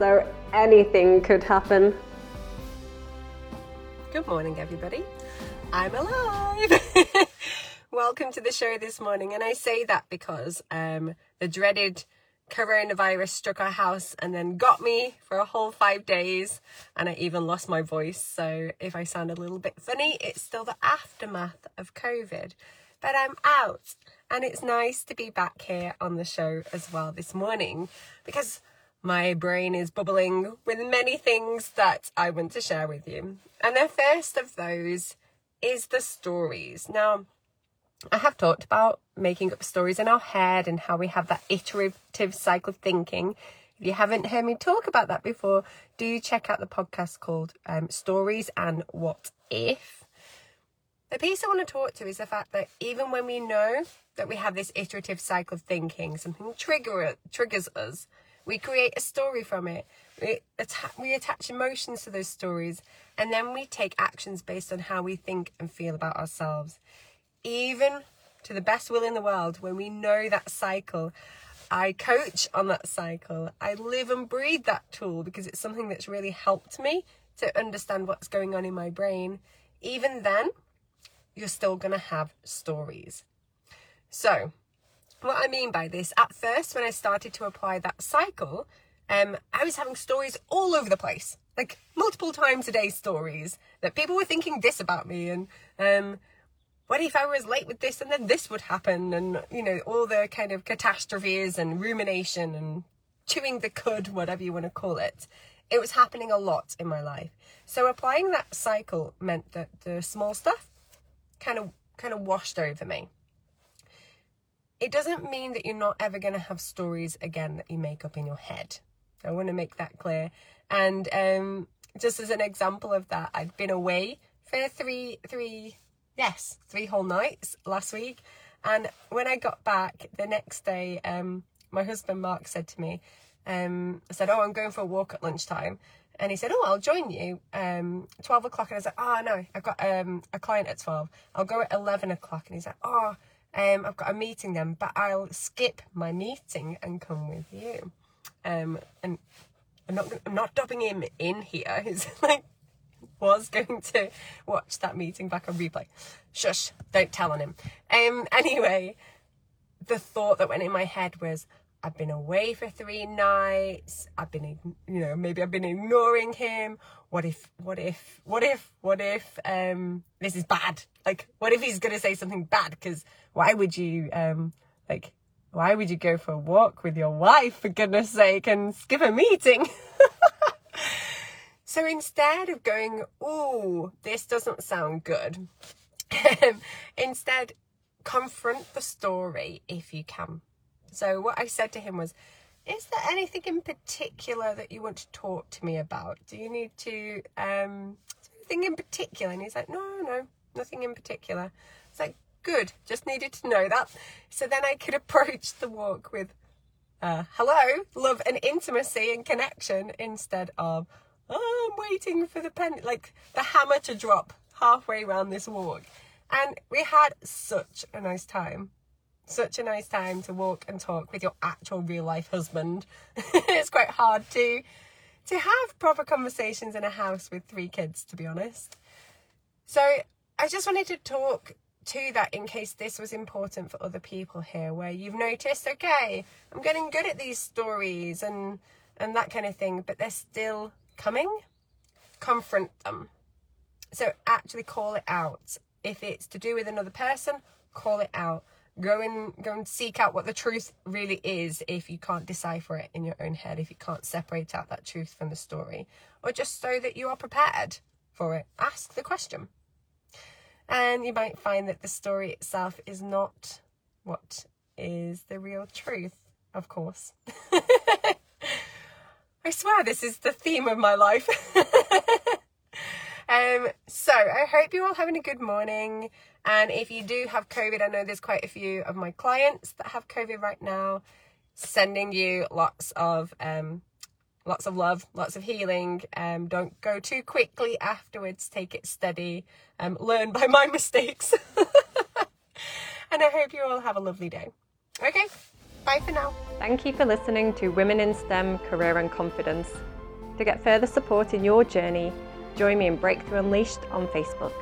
so anything could happen. Good morning, everybody. I'm alive. Welcome to the show this morning. And I say that because um, the dreaded coronavirus struck our house and then got me for a whole five days. And I even lost my voice. So if I sound a little bit funny, it's still the aftermath of COVID. But I'm out. And it's nice to be back here on the show as well this morning because my brain is bubbling with many things that I want to share with you. And the first of those is the stories. Now, I have talked about making up stories in our head and how we have that iterative cycle of thinking. If you haven't heard me talk about that before, do check out the podcast called um, Stories and What If. The piece I want to talk to is the fact that even when we know that we have this iterative cycle of thinking, something trigger, triggers us, we create a story from it. We, atta- we attach emotions to those stories and then we take actions based on how we think and feel about ourselves. Even to the best will in the world, when we know that cycle, I coach on that cycle. I live and breathe that tool because it's something that's really helped me to understand what's going on in my brain. Even then, you're still going to have stories. So, what I mean by this, at first, when I started to apply that cycle, um, I was having stories all over the place, like multiple times a day stories that people were thinking this about me, and um, what if I was late with this and then this would happen, and you know, all the kind of catastrophes and rumination and chewing the cud, whatever you want to call it. It was happening a lot in my life. So applying that cycle meant that the small stuff kind of kind of washed over me it doesn't mean that you're not ever going to have stories again that you make up in your head. I want to make that clear. And um, just as an example of that, I'd been away for three, three, yes, three whole nights last week. And when I got back the next day, um, my husband Mark said to me, um, I said, "Oh, I'm going for a walk at lunchtime." And he said, "Oh, I'll join you." Um, twelve o'clock, and I like, "Oh no, I've got um a client at twelve. I'll go at eleven o'clock." And he's like, "Oh, um, I've got a meeting then, but I'll skip my meeting and come with you. Um, and I'm not, I'm not dubbing him in here. He's like, was going to watch that meeting back on replay. Shush, don't tell on him. Um, anyway, the thought that went in my head was, I've been away for three nights. I've been, you know, maybe I've been ignoring him. What if, what if, what if, what if, um, this is bad? Like, what if he's going to say something bad? Because why would you, um, like, why would you go for a walk with your wife, for goodness sake, and skip a meeting? so instead of going, oh, this doesn't sound good, instead, confront the story if you can so what I said to him was, is there anything in particular that you want to talk to me about? Do you need to, um, anything in particular? And he's like, no, no, nothing in particular. It's like, good, just needed to know that. So then I could approach the walk with, uh, hello, love and intimacy and connection instead of, oh, I'm waiting for the pen, like the hammer to drop halfway around this walk. And we had such a nice time such a nice time to walk and talk with your actual real life husband. it's quite hard to to have proper conversations in a house with three kids, to be honest. So I just wanted to talk to that in case this was important for other people here, where you've noticed, okay, I'm getting good at these stories and and that kind of thing, but they're still coming. Confront them. So actually call it out. If it's to do with another person, call it out go and go and seek out what the truth really is if you can't decipher it in your own head if you can't separate out that truth from the story or just so that you are prepared for it. Ask the question. And you might find that the story itself is not what is the real truth of course. I I swear this is the theme of my life. um, so I hope you're all having a good morning. And if you do have COVID, I know there's quite a few of my clients that have COVID right now. Sending you lots of um, lots of love, lots of healing. Um, don't go too quickly afterwards. Take it steady. Um, learn by my mistakes. and I hope you all have a lovely day. Okay, bye for now. Thank you for listening to Women in STEM Career and Confidence. To get further support in your journey, join me in Breakthrough Unleashed on Facebook.